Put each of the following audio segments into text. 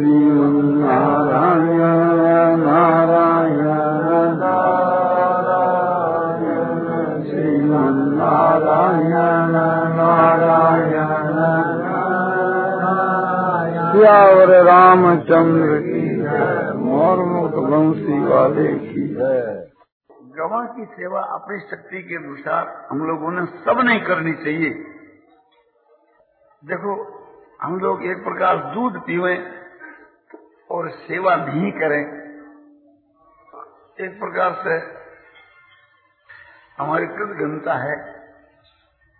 श्रीमन्नारायण रामचंद्र की मोर मुख वंशी वाले की है गवाह की सेवा अपनी शक्ति के अनुसार हम लोगों ने सब नहीं करनी चाहिए देखो हम लोग एक प्रकार दूध पीवे और सेवा नहीं करें। एक प्रकार से हमारी कृतघनता है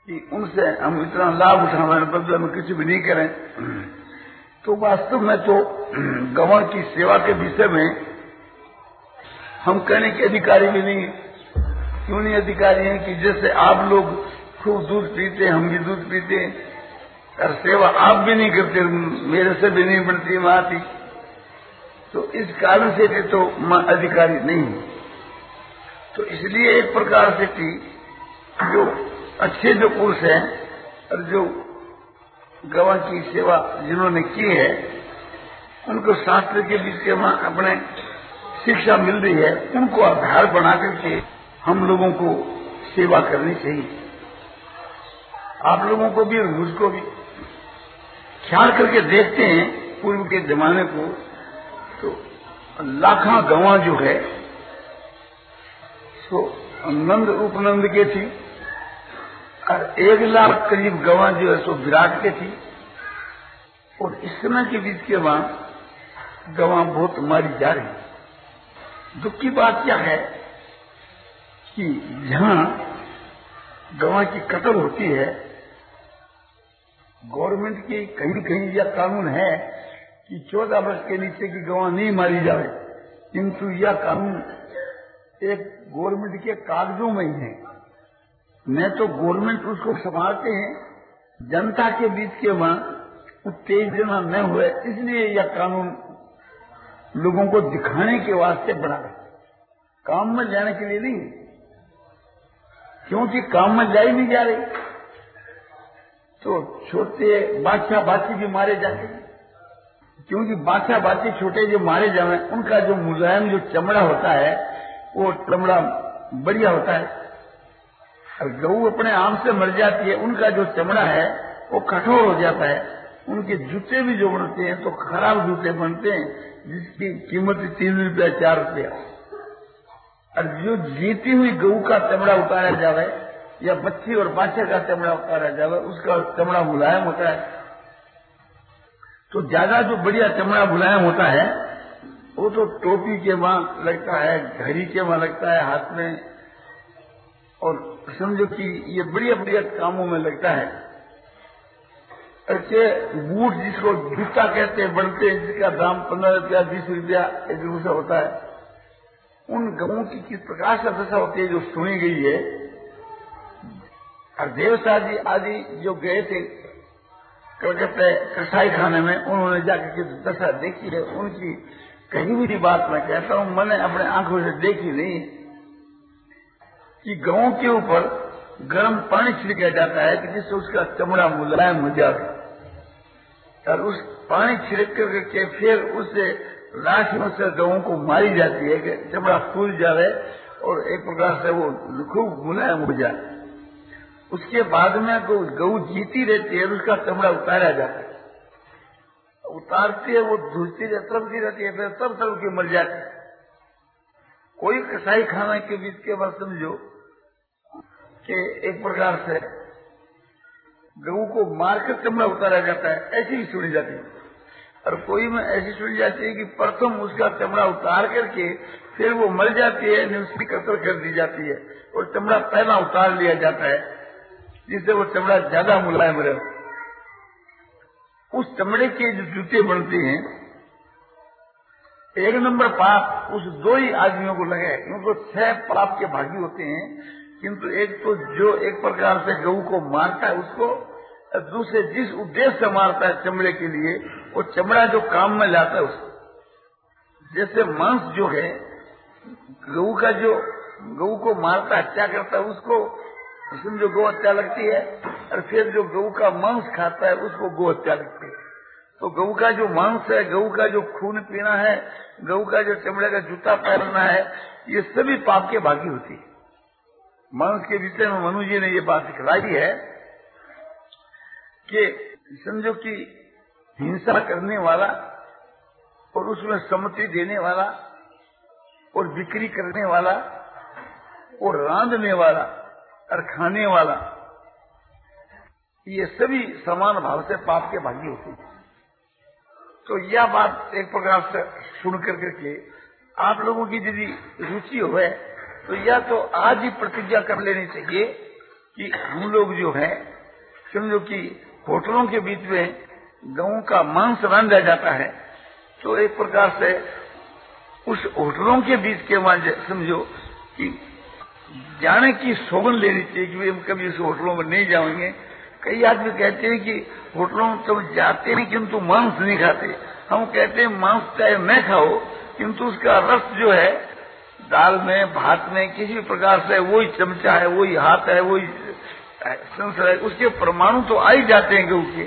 कि उनसे हम इतना लाभ उठाने बदले में कुछ भी नहीं करें। तो वास्तव में तो गवाह की सेवा के विषय में हम कहने के अधिकारी भी नहीं क्यों नहीं अधिकारी हैं कि जैसे आप लोग खूब दूध पीते, हम भी दूध पीते, और सेवा आप भी नहीं करते, मेरे से भी नहीं बनती आती। तो इस कारण से भी तो मैं अधिकारी नहीं हूँ। तो इसलिए एक प्रकार से कि जो अच्छे जो पुरुष हैं और जो गवा की सेवा जिन्होंने की है, उनको शास्त्र के बीच के वहाँ अपने शिक्षा मिल रही है, उनको आधार बना करके हम लोगों को सेवा करनी चाहिए। आप लोगों को भी और मुझको भी। ख्याल करके देखते हैं पूर्व के जमाने को तो लाखा गवा जो है तो नंद उपनंद के थी, और एक लाख करीब गवा जो है, सो विराट के थी, और इस समय के बीच के वहाँ गवा बहुत मारी जा रही दुख की बात क्या है कि जहाँ गवा की कत्ल होती है, गवर्नमेंट की कहीं कहीं यह कानून है कि चौदह वर्ष के नीचे की गवाह नहीं मारी जाए। किंतु यह कानून एक गवर्नमेंट के कागजों में ही है। न तो गवर्नमेंट उसको संभालते हैं, जनता के बीच के वहाँ उत्तेजना न हुए, इसलिए यह कानून लोगों को दिखाने के वास्ते बना है। काम में जाने के लिए नहीं, क्योंकि काम में जाई नहीं जा रही। तो छोटे बादशाह बाची भी मारे जाते हैं। क्योंकि बादशाह बाची छोटे जो मारे जाए उनका जो मुलायम जो चमड़ा होता है, वो चमड़ा बढ़िया होता है। और गऊ अपने आम से मर जाती है, उनका जो चमड़ा है, वो कठोर हो जाता है। उनके जूते भी जो बनते हैं तो खराब जूते बनते हैं, जिसकी कीमत तीन रुपया, चार रुपया। और जो जीती हुई गऊ का चमड़ा उतारा जावे, या बच्ची और बादशाह का चमड़ा उतारा जावे, उसका चमड़ा मुलायम होता है। तो ज़्यादा जो बढ़िया चमड़ा मुलायम होता है, वो तो टोपी के वहाँ लगता है, घड़ी के वहाँ लगता है, हाथ में। और समझो कि ये बढ़िया बढ़िया कामों में लगता है। ऐसे बूट जिसको जूता कहते हैं, बनते हैं, जिसका दाम पंद्रह रुपया, बीस रुपया एक रूपया होता है। उन गवों की किस प्रकार से दशा होती है जो सुनी गई है? और देवसा जी आदि जो गए थे कलकत्ता कसाई खाने में उन्होंने जाकर दशा देखी है, उनकी कहीं भी बात मैं कहता हूँ मैंने अपने आँखों से देखी नहीं कि गाँव के ऊपर गर्म पानी छिड़का जाता है जिससे उसका चमड़ा मुलायम हो जाए। और उस पानी छिड़क करके फिर उससे लाशियों से गवों को मारी जाती है कि चमड़ा फूल जाए और एक प्रकार से वो खूब मुलायम हो जाए। उसके बाद में गऊ जीती रहती है, उसका चमड़ा उतारा जाता है। उतारती है, वो धुलती तरफती रहती है, फिर तब तब की मर जाती है। कोई कसाई खाना के बीच के बाद समझो कि एक प्रकार से गऊ को मारकर चमड़ा उतारा जाता है, ऐसी ही सुनी जाती है। और कोई में ऐसी सुनी जाती है कि प्रथम उसका चमड़ा उतार करके फिर वो मर जाती है उसकी कतर कर दी जाती है, और चमड़ा पहला उतार लिया जाता है। जिससे वो चमड़ा ज़्यादा मुलायम रहे। उस चमड़े के जो जूते बनते हैं, एक नंबर पाप उस दो ही आदमियों को लगे। क्योंकि छह पाप के भागी होते हैं, किंतु एक तो जो एक प्रकार से गऊ को मारता है उसको दूसरे जिस उद्देश्य से मारता है चमड़े के लिए, वो चमड़ा जो काम में लाता है उसको। जैसे मांस जो है, गऊ का जो, गऊ को मारता हत्या करता है उसको समझो गौ हत्या लगती है, और फिर जो गऊ का मांस खाता है, उसको गौ हत्या लगती है। तो गऊ का जो मांस है, गऊ का जो खून पीना है, गऊ का जो चमड़े का जूता पहनना है, ये सभी पाप के भागी होती है। मांस के विषय में मनु जी ने ये बात दिखलाई है कि समझो कि हिंसा करने वाला और उसमें सम्मति देने वाला और बिक्री करने वाला और रांधने वाला और खाने वाला, ये सभी समान भाव से पाप के भागी होते हैं। तो यह बात एक प्रकार से सुन करके आप लोगों की यदि रुचि हो तो या तो आज ही प्रतिज्ञा कर लेनी चाहिए कि हम लोग जो है, समझो कि होटलों के बीच में गऊ का मांस रांधा जाता है तो एक प्रकार से उस होटलों के बीच के वहाँ समझो कि जाने की सोगन लेनी चाहिए कि हम कभी उस होटलों में नहीं जाएँगे। कई आदमी कहते हैं कि होटलों में तो जाते नहीं, किंतु मांस नहीं खाते। हम कहते हैं, मांस चाहे न खाओ, किंतु उसका रस जो है, दाल में, भात में, किसी भी प्रकार से, वही चमचा है, वही हाथ है, वही संसर है, उसके परमाणु तो आ ही जाते हैं गऊ के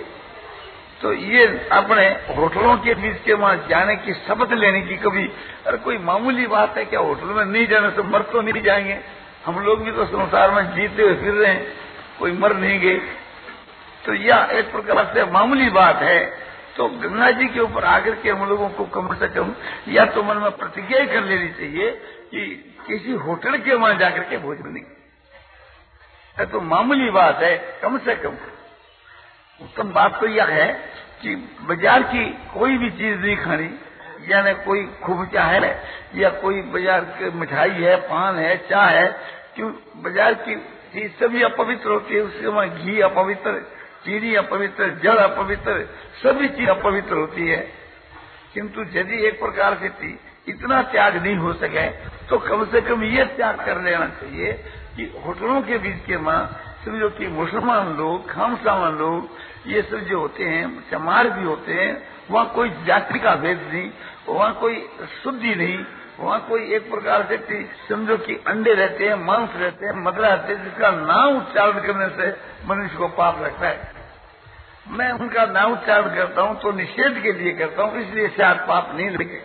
तो ये अपने होटलों के बीच के वहाँ जाने की शपथ लेने की कभी, अरे कोई मामूली बात है क्या? होटल में नहीं जाने से मर तो नहीं जाएँगे। हम लोग भी तो संसार में जीते हुए फिर रहे हैं, कोई मर नहीं गए। तो यह एक प्रकार से मामूली बात है। तो गंगा जी के ऊपर आकर के हम लोगों को कम से कम या तो मन में प्रतिज्ञा कर लेनी चाहिए कि किसी होटल के वहाँ जाकर के भोजन नहीं। तो मामूली बात है, कम से कम। उत्तम बात तो यह है कि बाज़ार की कोई भी चीज़ नहीं खानी। यानी कोई खुबचा है या कोई बाज़ार की मिठाई है, पान है चाय है, क्यों बाज़ार की चीज़ सभी अपवित्र होती है, उसके वहाँ घी अपवित्र, चीनी अपवित्र जल अपवित्र, सभी चीज़ अपवित्र होती है। किंतु यदि एक प्रकार से थी इतना त्याग नहीं हो सके तो कम से कम ये त्याग कर लेना चाहिए कि होटलों के बीच के माँ, समझो कि मुसलमान लोग, खामसामान लोग, ये सब जो होते हैं चमार भी होते हैं वहाँ कोई जाति का भेद नहीं, वहाँ कोई शुद्धि नहीं, वहाँ कोई एक प्रकार से समझो कि अंडे रहते हैं, मांस रहते हैं, मदरा रहते हैं, जिसका नाम उच्चारण करने से मनुष्य को पाप लगता है। मैं उनका नाम उच्चारण करता हूँ तो निषेध के लिए करता हूँ, इसलिए शायद पाप नहीं लगे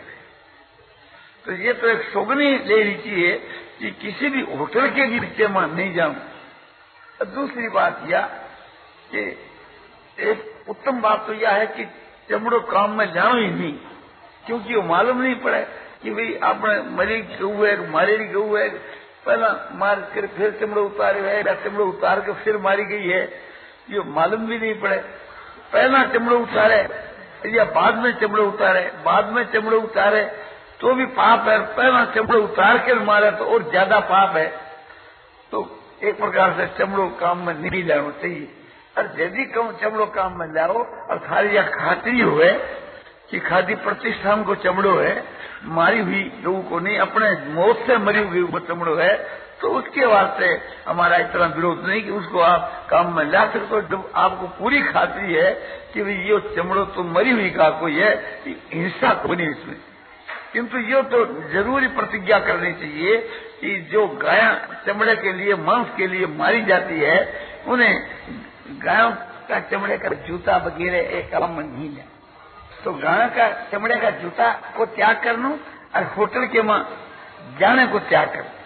तो ये तो एक सोगनी ले लीजिए कि किसी भी होटल के भी नीचे मैं नहीं जाऊँ। दूसरी बात यह कि एक उत्तम बात तो यह है कि चमड़ो काम में जाओ ही नहीं क्योंकि वो मालूम नहीं पड़े कि भाई आपने मरी गऊ है मारेरी गऊ है पहला मार कर फिर चमड़ो उतारे है या चमड़ो उतार कर फिर मारी गई है ये मालूम भी नहीं पड़े पहला चमड़ो उतारे या बाद में चमड़ो उतारे बाद में चमड़ो उतारे तो भी पाप है पहला चमड़ो उतार कर मारे तो और ज़्यादा पाप है तो एक प्रकार से चमड़ो काम में नहीं जाना चाहिए और यदि कम चमड़ो काम में जाओ और खाली या खातरी हुए कि खादी प्रतिष्ठान को चमड़ो है। मारी हुई लोगों को नहीं, अपने मौत से मरी हुई वो चमड़ो है। तो उसके वास्ते हमारा इतना विरोध नहीं कि उसको आप काम में ला सकते जब आपको पूरी खातरी है कि ये चमड़ो तो मरी हुई का कोई है हिंसा को नहीं इसमें। किंतु ये तो ज़रूरी प्रतिज्ञा करनी चाहिए कि जो गाय चमड़े के लिए, मांस के लिए मारी जाती है, उन्हें गायों का चमड़े का जूता वगैरह एक काम नहीं है। तो गाय का चमड़े का जूता को त्याग कर लू और होटल के माँ जाने को त्याग कर।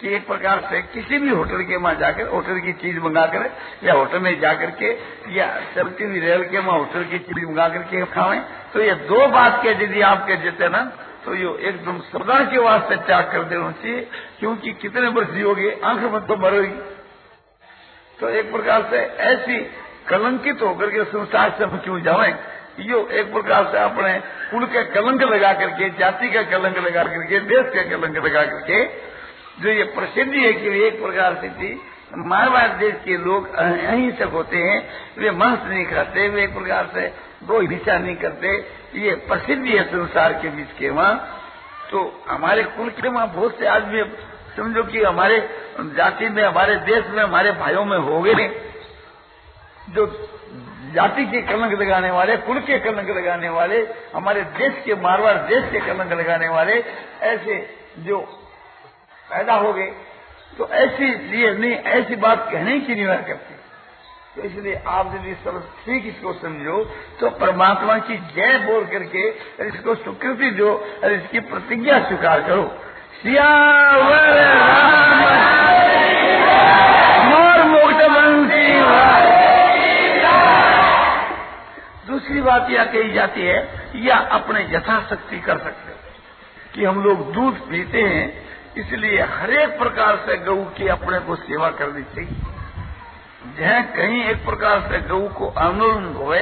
कि एक प्रकार से किसी भी होटल के माँ जाकर होटल की चीज़ मंगा कर या होटल में जाकर के या चलती हुई रेल के माँ होटल की चीज़ मंगा करके खावें। तो ये दो बात के यदि आपके देते ना तो ये एकदम सदा के वास्ते त्याग कर देना चाहिए, क्योंकि कितने वर्ष जियोगे आँख में तो मरोगी। तो एक प्रकार से ऐसी कलंकित होकर के संसार से हम क्यों जाएँ यो एक प्रकार से अपने कुल के कलंक लगा करके, जाति का कलंक लगा करके, देश का कलंक लगा करके, जो ये प्रसिद्धि है कि एक प्रकार से थी मारवाड़ देश के लोग अहिंसक होते हैं, वे मांस नहीं खाते, वे एक प्रकार से दो हिंसा नहीं करते। ये प्रसिद्धि है संसार के बीच के वहाँ। तो हमारे कुल के वहाँ बहुत से आदमी समझो कि हमारे जाति में, हमारे देश में, हमारे भाइयों में हो गए, जो जाति के कलंक लगाने वाले, कुल के कलंक लगाने वाले, हमारे देश के मारवाड़ देश के कलंक लगाने वाले, ऐसे जो पैदा हो गए तो ऐसी लिए नहीं, ऐसी बात कहने की नहीं करती। तो इसलिए आप यदि सब ठीक इसको समझो तो परमात्मा की जय बोल करके, इसको स्वीकृति दो और इसकी प्रतिज्ञा स्वीकार करो। सियावर मोर मुक्त दूसरी बात यह कही जाती है, या अपने यथाशक्ति कर सकते कि हम लोग दूध पीते हैं, इसलिए हरेक प्रकार से गऊ की अपने को सेवा करनी चाहिए। जहाँ कहीं एक प्रकार से गऊ को आंदोलन हुए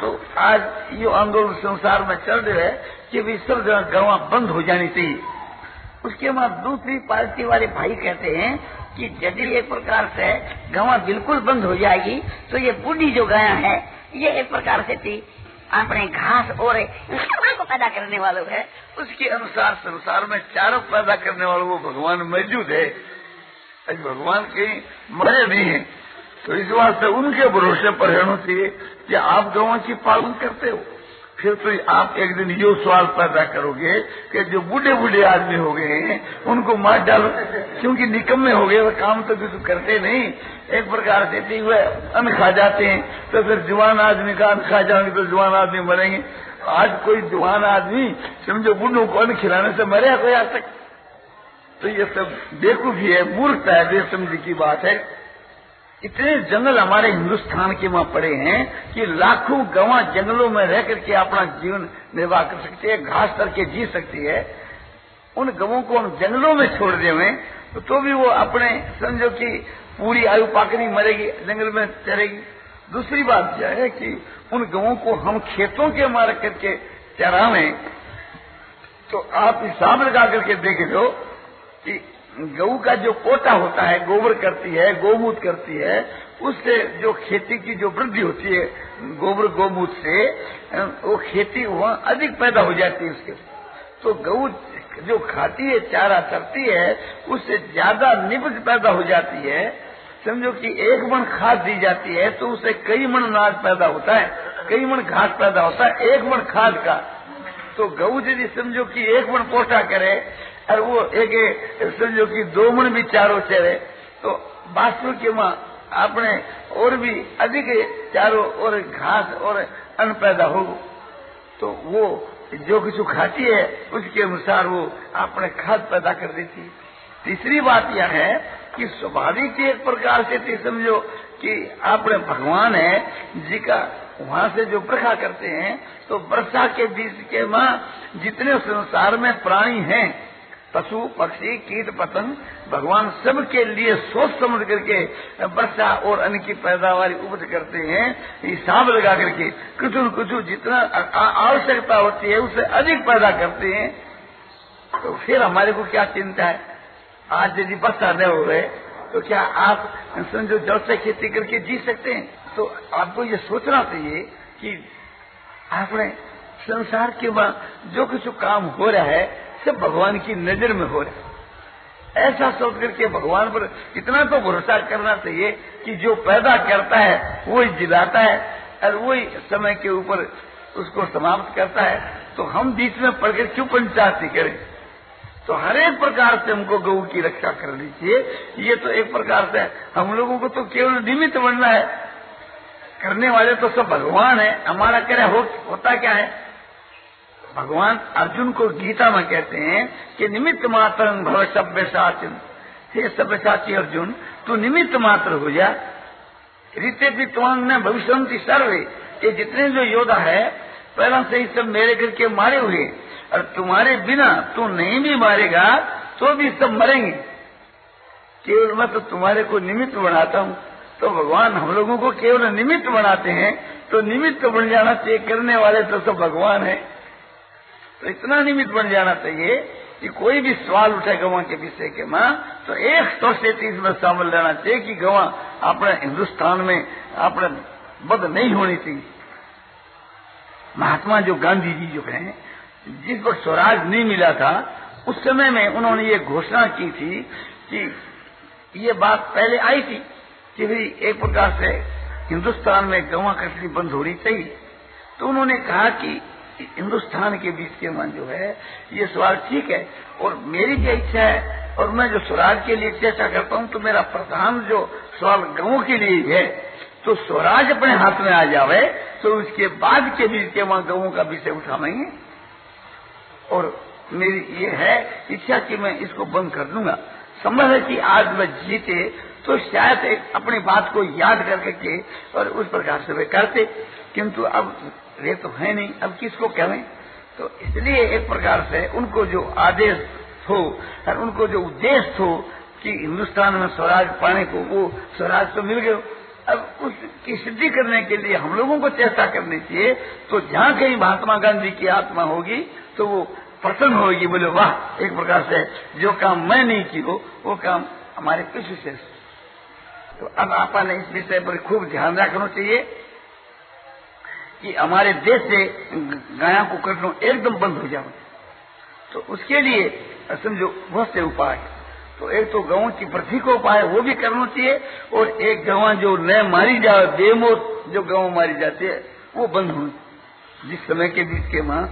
तो आज ये आंदोलन संसार में चल रहे है कि भी सब जगह गवा बंद हो जानी चाहिए। उसके बाद दूसरी पार्टी वाले भाई कहते हैं कि यदि एक प्रकार से गवा बिल्कुल बंद हो जाएगी तो ये बूढ़ी जो गाया है, ये एक प्रकार से थी। अपने घास और को पैदा करने वालों है। उसके अनुसार संसार में चारों पैदा करने वालों वो भगवान मौजूद है। भगवान के मरे नहीं है तो इस वास्ते उनके भरोसे पर रहना चाहिए कि आप गवां की पालन करते हो। फिर तो आप एक दिन यो सवाल पैदा करोगे कि जो बूढ़े बूढ़े आदमी हो गए हैं, उनको मार डालो। क्योंकि निकम्मे हो गए काम तो कुछ करते नहीं। एक प्रकार से थी वह अन्न खा जाते हैं तो फिर जवान आदमी का अन्न खा जाएँगे तो जवान आदमी मरेंगे। आज कोई जवान आदमी, समझो, बूढ़ों को अन्न खिलाने से मरे कोई आज तक? तो ये सब बेकूफी है, मूर्खता है, बेसमझी की बात है। इतने जंगल हमारे हिंदुस्तान के वहाँ पड़े हैं कि लाखों गवा जंगलों में रह करके अपना जीवन निर्वाह कर सकती है घास करके जी सकती है। उन गवों को हम जंगलों में छोड़ दे हुए तो, तो भी वो अपने समझो कि पूरी आयु पाकनी मरेगी जंगल में चरेगी दूसरी बात यह है कि उन गवों को हम खेतों के मार करके चरावे तो आप हिसाब लगा करके देख लो कि गऊ का जो कोटा होता है, गोबर करती है गोमूत करती है, उससे जो खेती की जो वृद्धि होती है, गोबर गोमूत से वो खेती वहाँ अधिक पैदा हो जाती है उसके तो गऊ जो खाती है, चारा चरती है, उससे ज़्यादा निपज पैदा हो जाती है। समझो कि एक मन खाद दी जाती है तो उससे कई मन अनाज पैदा होता है, कई मन घास पैदा होता है, एक मन खाद का। तो गऊ यदि समझो कि एक मन कोटा करे और वो मन भी चारों चेहरे तो वास्तव के माँ अपने और भी अधिक चारों और घास और अन्न पैदा हो। तो वो जो कुछ खाती है, उसके अनुसार वो अपने खाद पैदा कर देती तीसरी बात यह है कि स्वाभाविक एक प्रकार से समझो कि आपने भगवान है जी का वहाँ से जो बरखा करते हैं तो वर्षा के बीच के माँ जितने संसार में प्राणी हैं पशु, पक्षी, कीट, पतंग, भगवान सबके लिए सोच समझ करके वर्षा और अन्न की पैदावार उपज करते हैं। हिसाब लगा करके कुछ न कुछ जितना आवश्यकता होती है उससे अधिक पैदा करते हैं। तो फिर हमारे को क्या चिंता है? आज यदि वर्षा न हो रहे तो क्या आप समझो जल से खेती करके जी सकते हैं? तो आपको ये सोचना चाहिए कि आपने संसार के जो कुछ काम हो रहा है सब भगवान की नज़र में हो रहा है। ऐसा सोच करके भगवान पर इतना तो भरोसा करना चाहिए कि जो पैदा करता है वही जिलाता है और वही समय के ऊपर उसको समाप्त करता है। तो हम बीच में पढ़कर क्यों पंचायती करें? तो हर एक प्रकार से हमको गऊ की रक्षा करनी चाहिए ये तो एक प्रकार से हम लोगों को तो केवल निमित्त बनना है। करने वाले तो सब भगवान है। हमारा करे हो, होता क्या है? भगवान अर्जुन को गीता में कहते हैं कि निमित्त मात्र भव सभ्य साचिन हे सभ्य साची अर्जुन, तू निमित्त मात्र हो जा। रीते विद्वान ने भविष्य सर्वे। ये जितने जो योद्धा है, पहला से ही सब मेरे घर के मारे हुए। और तुम्हारे बिना तू नहीं भी मारेगा तो भी सब मरेंगे। केवल मैं तो तुम्हारे को निमित्त बनाता हूँ। तो भगवान हम लोगों को केवल निमित्त बनाते हैं तो निमित्त बन जाना चाहिए। करने वाले तो सब भगवान है। तो इतना निमित्त बन जाना चाहिए कि कोई भी सवाल उठे गवा के विषय के माँ तो एक सौ से तीस में शामिल रहना चाहिए कि गवा अपने हिंदुस्तान में अपने बद नहीं होनी चाहिए। महात्मा जो गांधी जी जो है, जिस वक्त स्वराज नहीं मिला था, उस समय में उन्होंने ये घोषणा की थी कि ये बात पहले आई थी कि भाई एक प्रकार से हिंदुस्तान में गवा कटनी बंद होनी चाहिए। तो उन्होंने कहा कि हिंदुस्तान के बीच के मन जो है, ये सवाल ठीक है, और मेरी क्या इच्छा है, और मैं जो स्वराज के लिए चर्चा करता हूँ तो मेरा प्रधान जो सवाल गाँवों के लिए है तो स्वराज अपने हाथ में आ जावे तो उसके बाद के बीच के वहाँ गऊ का विषय उठावेंगे। और मेरी ये है इच्छा कि मैं इसको बंद कर दूँगा। संभव है कि आज मैं जीते तो शायद अपनी बात को याद कर करके और उस प्रकार से वे करते, किंतु अब वे तो है नहीं, अब किसको कहें? तो इसलिए एक प्रकार से उनको जो आदेश हो, और उनको जो उद्देश्य हो कि हिंदुस्तान में स्वराज पाने को, वो स्वराज तो मिल गए अब उसकी सिद्धि करने के लिए हम लोगों को चेष्टा करनी चाहिए। तो जहाँ कहीं महात्मा गांधी की आत्मा होगी तो वो प्रसन्न होगी बोले, वाह! एक प्रकार से जो काम मैं नहीं की हो वो काम हमारे पीछे से। तो अब आपा ने इस विषय पर खूब ध्यान रखना चाहिए। कि हमारे देश से गाया को कटना एकदम बंद हो जाए। तो उसके लिए समझो बहुत से उपाय। तो एक तो गाँव की वृद्धि को उपाय वो भी करना चाहिए और एक गवा जो न मारी जाए, बेमोत जो गवा मारी जाती है, वो बंद होनी जिस समय के बीच के माँ,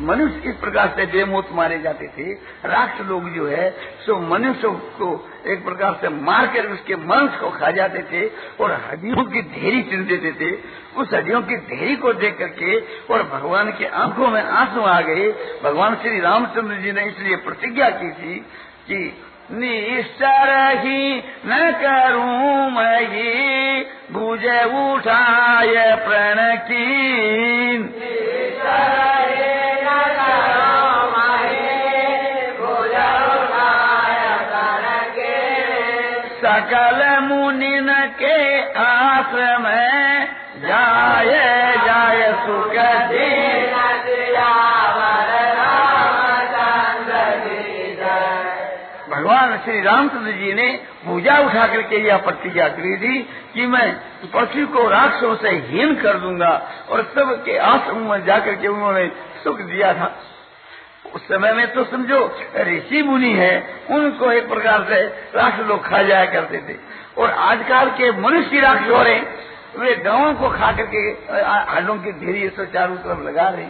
मनुष्य इस प्रकार से बेमौत मारे जाते थे राष्ट्र लोग जो है, सो मनुष्य को एक प्रकार से मार कर उसके मांस को खा जाते थे और हड्डियों की ढेरी चुन देते थे। उस हड्डियों की ढेरी को देख करके और भगवान के आँखों में आँसू आ गए। भगवान श्री रामचंद्र जी ने इसलिए प्रतिज्ञा की थी कि निश्चर ही न करूँ मैं भुज उठाय प्रण की। श्री रामचंद्र जी ने पूजा उठा करके यह प्रतिज्ञा करी थी कि मैं पृथ्वी को राक्षसों से हीन कर दूँगा और सबके आश्रम में जाकर के उन्होंने सुख दिया था। उस समय में तो समझो, ऋषि मुनि है, उनको एक प्रकार से राक्षस लोग खा जाया करते थे। और आजकल के मनुष्य राक्षस हो रहे वे गाँवों को खा करके हड्डों की ढेरी तो चारों तरफ़ लगा रहे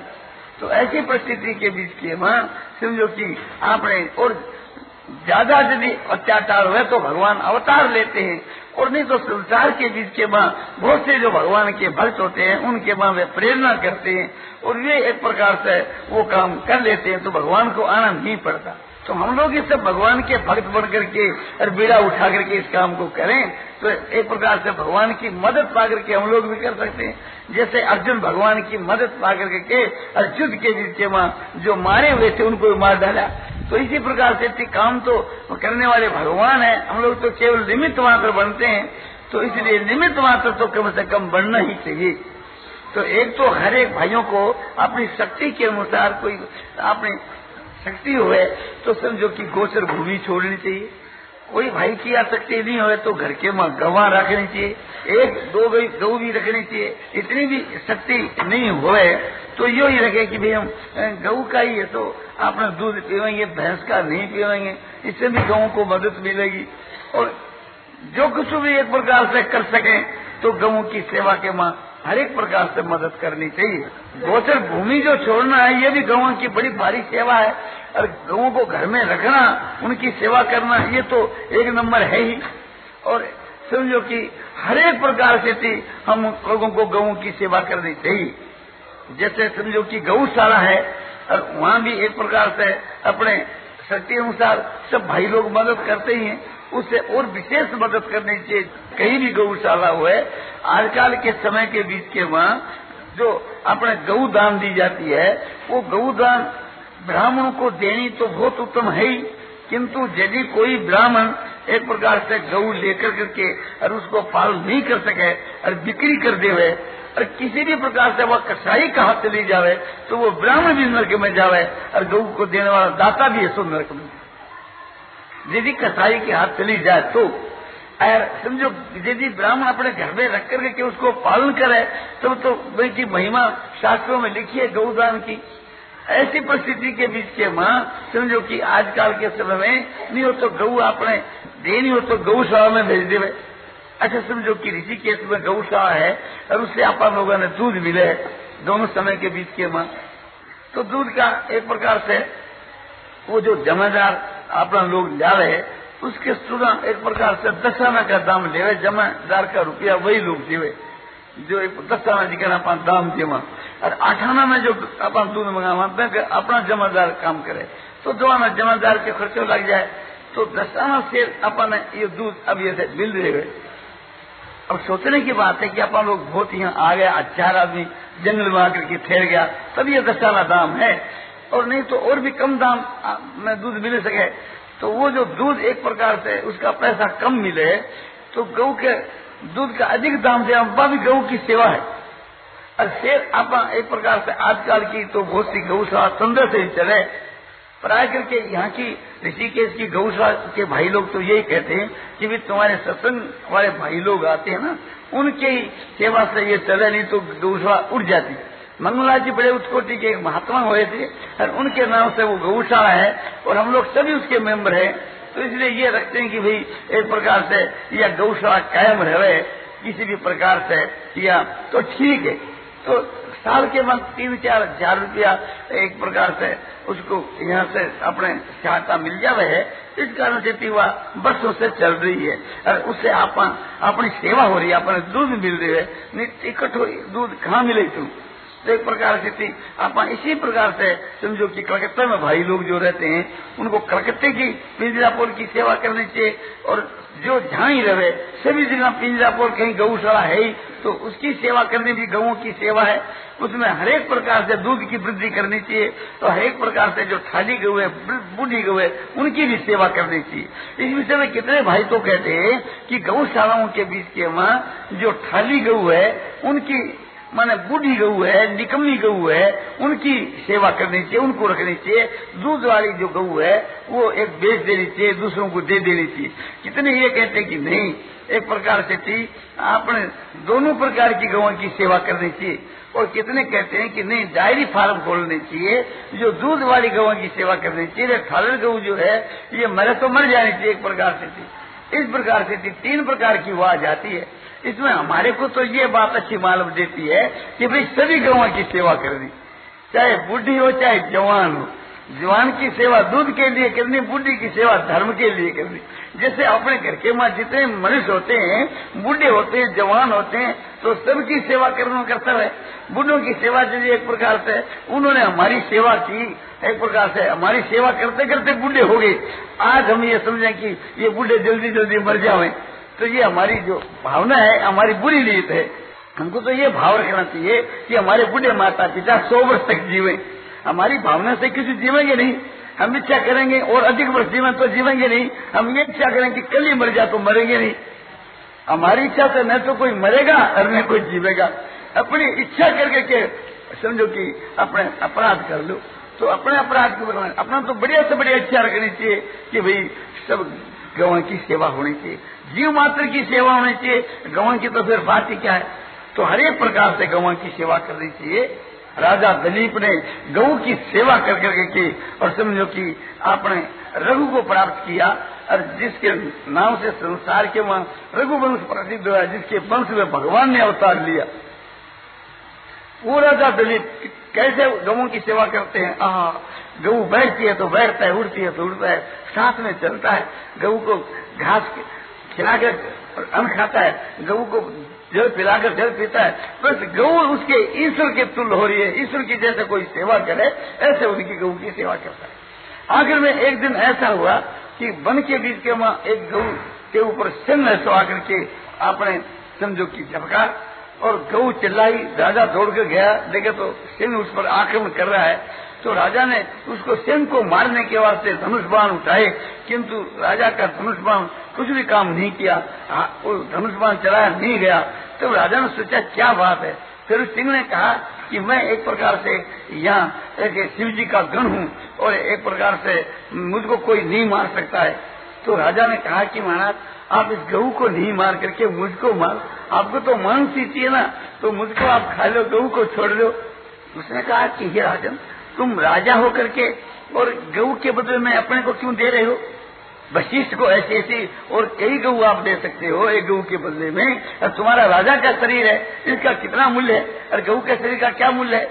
तो ऐसी परिस्थिति के बीच के माँ, समझो कि आपने और ज़्यादा यदि अत्याचार हुए तो भगवान अवतार लेते हैं। और नहीं तो संसार के बीच के माँ, बहुत से जो भगवान के भक्त होते हैं, उनके माँ वे प्रेरणा करते हैं। और वे एक प्रकार से वो काम कर लेते हैं तो भगवान को आनंद नहीं पड़ता। तो हम लोग इस सब भगवान के भक्त बन करके और बीड़ा उठा करके इस काम को करें तो एक प्रकार से भगवान की मदद पा करके हम लोग भी कर सकते हैं। जैसे अर्जुन भगवान की मदद पा करके के बीच के माँ जो मारे हुए थे, उनको भी मार डाला। तो इसी प्रकार से काम तो करने वाले भगवान है। हम लोग तो केवल निमित्त मात्र बनते हैं। तो इसलिए निमित्त मात्र तो कम से कम बनना ही चाहिए। तो एक तो हर एक भाइयों को अपनी शक्ति के अनुसार कोई अपनी शक्ति हुए तो समझो कि गोचर भूमि छोड़नी चाहिए। कोई भाई की आसक्ति नहीं हो तो घर के माँ गवा रखनी चाहिए। एक, दो गई गौ भी रखनी चाहिए। इतनी भी शक्ति नहीं होए तो यो ही रखे कि भाई हम गऊ का ही है तो अपना दूध पीवेंगे भैंस का नहीं पीवेंगे इससे भी गऊ को मदद मिलेगी। और जो कुछ भी एक प्रकार से कर सके तो गऊ की सेवा के माँ हर एक प्रकार से मदद करनी चाहिए। गोचर भूमि जो छोड़ना है, ये भी गऊ की बड़ी भारी सेवा है। और गऊ को घर में रखना, उनकी सेवा करना, ये तो एक नंबर है ही। और समझो कि हर एक प्रकार से थी हम लोगों को गऊ की सेवा करनी चाहिए। जैसे समझो कि गौशाला है, और वहाँ भी एक प्रकार से अपने शक्ति अनुसार सब भाई लोग मदद करते ही हैं। उससे और विशेष मदद करनी चाहिए। कहीं भी गौशाला हुए आजकल के समय के बीच के वहाँ जो अपने गौ दान दी जाती है, वो गौ दान ब्राह्मणों को देनी तो बहुत उत्तम है ही, किंतु यदि कोई ब्राह्मण एक प्रकार से गऊ लेकर करके और उसको पालन नहीं कर सके और बिक्री कर देवे और किसी भी प्रकार से वह कसाई का हाथ चली जावे तो वो ब्राह्मण भी नरक में जावे और गऊ को देने वाला दाता भी है, सो नरक में। यदि कसाई के हाथ चली जाए तो समझो, यदि ब्राह्मण अपने घर में रख करके उसको पालन करे तब तो की महिमा शास्त्रों में लिखी है गौदान की। ऐसी परिस्थिति के बीच के माँ, समझो कि आजकल के समय में, नहीं हो तो गऊ अपने देनी हो तो गौशाला में भेज देवे। अच्छा समझो कि ऋषिकेश में गौशाला है, और उससे आप लोगों ने दूध मिले दोनों समय के बीच के माँ। तो दूध का एक प्रकार से वो जो जमादार अपना लोग जा रहे उसके सुना एक प्रकार से दशाना का दाम ले लेवे जमादार का रुपया वही लोग देवे, जो एक दस आना जी का अपन दाम जमा और आठाना में जो अपन दूध मंगावा बैंक अपना जमादार काम करे तो आना जमादार के खर्चो लग जाए तो दशाना से अपन ये दूध अब ये मिल रहे अब सोचने की बात है कि अपन लोग बहुत यहाँ आ गया चार आदमी जंगल में आकर के ठहर गया, तब ये दशाना दाम है। और नहीं तो और भी कम दाम में दूध मिल सके। तो वो जो दूध एक प्रकार से उसका पैसा कम मिले तो गऊ के दूध का अधिक दाम से अब्बा भी गऊ की सेवा है। और शेर आप एक प्रकार से आजकल की तो बहुत सी गौशाला तंत्र से ही चले। प्राय करके यहाँ की ऋषिकेश की गौशाला के भाई लोग तो यही कहते हैं कि भी तुम्हारे सत्संग वाले भाई लोग आते हैं ना, उनके ही सेवा से ये चले, नहीं तो गौशाला उठ जाती। मंगला जी बड़े उत्कोटि के एक महात्मा हुए थे और उनके नाम से वो गौशाला है और हम लोग सभी उसके मेंबर हैं। तो इसलिए ये रखते हैं कि भाई, एक प्रकार से यह गौशाला कायम रहे, किसी भी प्रकार से या तो ठीक है। तो साल के बाद तीन चार हज़ार रुपया एक प्रकार से उसको यहाँ से अपने सहायता मिल जावे है। इस कारण से तीवा बरसों से चल रही है और उससे आप अपनी सेवा हो रही है अपने दूध मिल रही है। इकट्ठो दूध कहाँ मिले तुम? तो एक प्रकार से थी। आप इसी प्रकार से समझो कि कलकत्ता में भाई लोग जो रहते हैं, उनको कलकत्ते की पिंजरापुर की सेवा करनी चाहिए और जो जहाँ ही रहे, सभी जिला पिंजरापुर कहीं गौशाला है ही तो उसकी सेवा करनी भी गऊ की सेवा है। उसमें हरेक प्रकार से दूध की वृद्धि करनी चाहिए तो हरेक प्रकार से जो थाली गऊ है बूढ़ी गऊ है, उनकी भी सेवा करनी चाहिए। इस विषय में कितने भाई तो कहते हैं कि गौशालाओं के बीच के वहाँ जो थाली गऊ है, उनकी माने बूढ़ी गऊ है, निकम्मी गऊ है, उनकी सेवा करनी चाहिए, उनको रखनी चाहिए। दूध वाली जो गऊ है, वो एक बेच देनी चाहिए, दूसरों को दे देनी चाहिए। कितने ये कहते हैं कि नहीं, एक प्रकार से थी आपने दोनों प्रकार की गऊ की सेवा करनी चाहिए। और कितने कहते हैं कि नहीं, डायरी फार्म खोलने चाहिए, जो दूध वाली गऊ की सेवा करनी चाहिए थालर गऊ जो है, ये मरे तो मर जानी चाहिए, एक प्रकार से थी इस प्रकार से थी तीन प्रकार की वो आ जाती है। इसमें हमारे को तो ये बात अच्छी मालूम देती है कि भाई सभी गवां की सेवा करनी, चाहे बुढ़ी हो, चाहे जवान हो, जवान की सेवा दूध के लिए करनी, बुढ़ी की सेवा धर्म के लिए करनी। जैसे अपने घर के माँ जितने मनुष्य होते हैं, बूढ़े होते हैं, जवान होते हैं तो सबकी सेवा करना करता है। बूढ़ों की सेवा के एक प्रकार से उन्होंने हमारी सेवा की, एक प्रकार से हमारी सेवा करते करते बूढ़े हो गए। आज हम ये समझें कि ये बूढ़े जल्दी जल्दी मर जाए तो ये हमारी जो भावना है, हमारी बुरी नीयत है। हमको तो ये भाव रखना चाहिए कि हमारे बुढ़े माता पिता सौ वर्ष तक जीवे। हमारी भावना से किसी जीवेंगे नहीं। हम इच्छा करेंगे और अधिक वर्ष जीवन तो जीवेंगे नहीं। हम ये इच्छा करेंगे कि कल ही मर जाए तो मरेंगे नहीं। हमारी इच्छा से न तो कोई मरेगा और न कोई जीवेगा। अपनी इच्छा करके के समझो कि अपने अपराध कर लो। तो अपने अपराध को अपना तो बढ़िया से बढ़िया इच्छा रखनी चाहिए कि भाई सब गवां की सेवा होनी चाहिए। जीव मात्र की सेवा होनी चाहिए। गवां की तो फिर बात ही क्या है? तो हरेक प्रकार से गवां की सेवा करनी चाहिए। राजा दलीप ने गऊ की सेवा कर करके की और समझो कि आपने रघु को प्राप्त किया और जिसके नाम से संसार के वहाँ रघुवंश प्रसिद्ध हुआ, जिसके वंश में भगवान ने अवतार लिया। वो राजा दलीप कैसे गऊ की सेवा करते हैं? आह गऊ बैठती है तो बैठता है, उड़ती है तो उड़ता है, साथ में चलता है। गऊ को घास खिलाकर अन्न खाता है। गऊ को जल पिलाकर जल पीता है। बस गऊ उसके ईश्वर के तुल्य हो रही है। ईश्वर की जैसे कोई सेवा करे, ऐसे उनकी गऊ की सेवा करता है। आखिर में एक दिन ऐसा हुआ कि वन के बीच के वहाँ एक गऊ के ऊपर सिंह ऐसा आकर के आपने समझो की झपका और गऊ चिल्लाई, राजा दौड़ कर गया। देखे तो सिंह उस पर आक्रमण कर रहा है। तो राजा ने उसको सिंह को मारने के वास्ते धनुष बाण उठाए, किंतु राजा का धनुष बाण कुछ भी काम नहीं किया। वो धनुष बाण चलाया नहीं गया। तो राजा ने सोचा, क्या बात है? फिर सिंह ने कहा कि मैं एक प्रकार से यहाँ एक शिव जी का गण हूँ और एक प्रकार से मुझको कोई नहीं मार सकता है। तो राजा ने कहा कि महाराज, आप इस गऊ को नहीं मार करके मुझको मार, आपको तो मांस ही चाहिए ना तो मुझको आप खा लो, गऊ को छोड़ दो। उसने कहा कि हे राजन तुम राजा होकर के और गऊ के बदले में अपने को क्यों दे रहे हो? वशिष्ठ को ऐसे ऐसी और कई गऊ आप दे सकते हो एक गऊ के बदले में। और तुम्हारा राजा का शरीर है, इसका कितना मूल्य है? और गऊ के शरीर का क्या मूल्य है?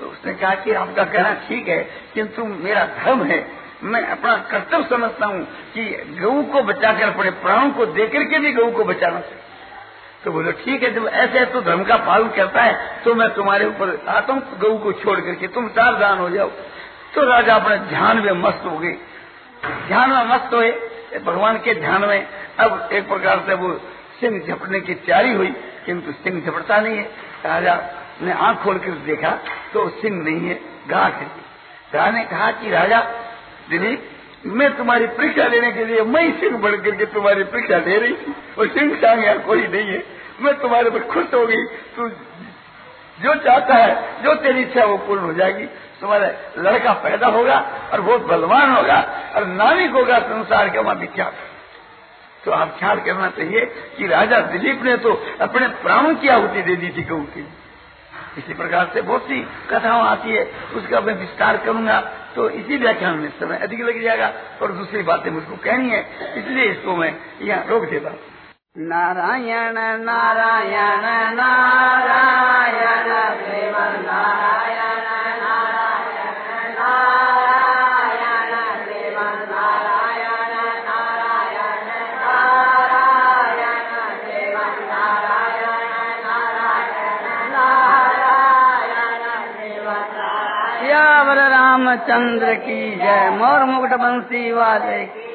तो उसने कहा कि आपका कहना ठीक है, किंतु मेरा धर्म है। मैं अपना कर्तव्य समझता हूँ कि गऊ को बचाकर, अपने प्राणों को देकर के भी गऊ को बचाना चाहिए। तो बोलो, ठीक है जब ऐसे तो धर्म का पालन करता है तो मैं तुम्हारे ऊपर आता हूँ, गऊ को छोड़ करके, तुम सावधान हो जाओ। तो राजा अपने ध्यान में मस्त हो गए। ध्यान में मस्त हुए भगवान के ध्यान में। अब एक प्रकार से वो सिंह झपटने की तैयारी हुई, किंतु सिंह झपटता नहीं है। राजा ने आँख खोल कर देखा तो सिंह नहीं है गाठ है। राजा ने कहा कि, राजा, दिलीप, मैं तुम्हारी परीक्षा लेने के लिए, मैं सिंह बढ़ करके तुम्हारी परीक्षा ले रही थी और सिंह सांग कोई नहीं है। मैं तुम्हारे पर खुश होगी। तू जो चाहता है, जो तेरी इच्छा वो पूर्ण हो जाएगी। तुम्हारा लड़का पैदा होगा और बहुत बलवान होगा और नाविक होगा संसार के वहाँ विख्यात तो आप ख्याल करना चाहिए कि राजा दिलीप ने तो अपने प्राणों की आहुति दे दी थी गऊ की। इसी प्रकार से बहुत सी कथाओं आती है, उसका मैं विस्तार करूँगा। तो इसी व्याख्यान में समय अधिक लग जाएगा और दूसरी बातें मुझको कहनी है, इसलिए इसको मैं यहाँ रोक देता हूँ। नारायण नारायण नारायण, प्रेम नारायण नारायण नारायण प्रेम नारायण नारायण नारायण, प्रेम नारायण नारायण नारायण प्रेम नारायण। रामचंद्र की जय। मोर मुकुट बंसी वाले की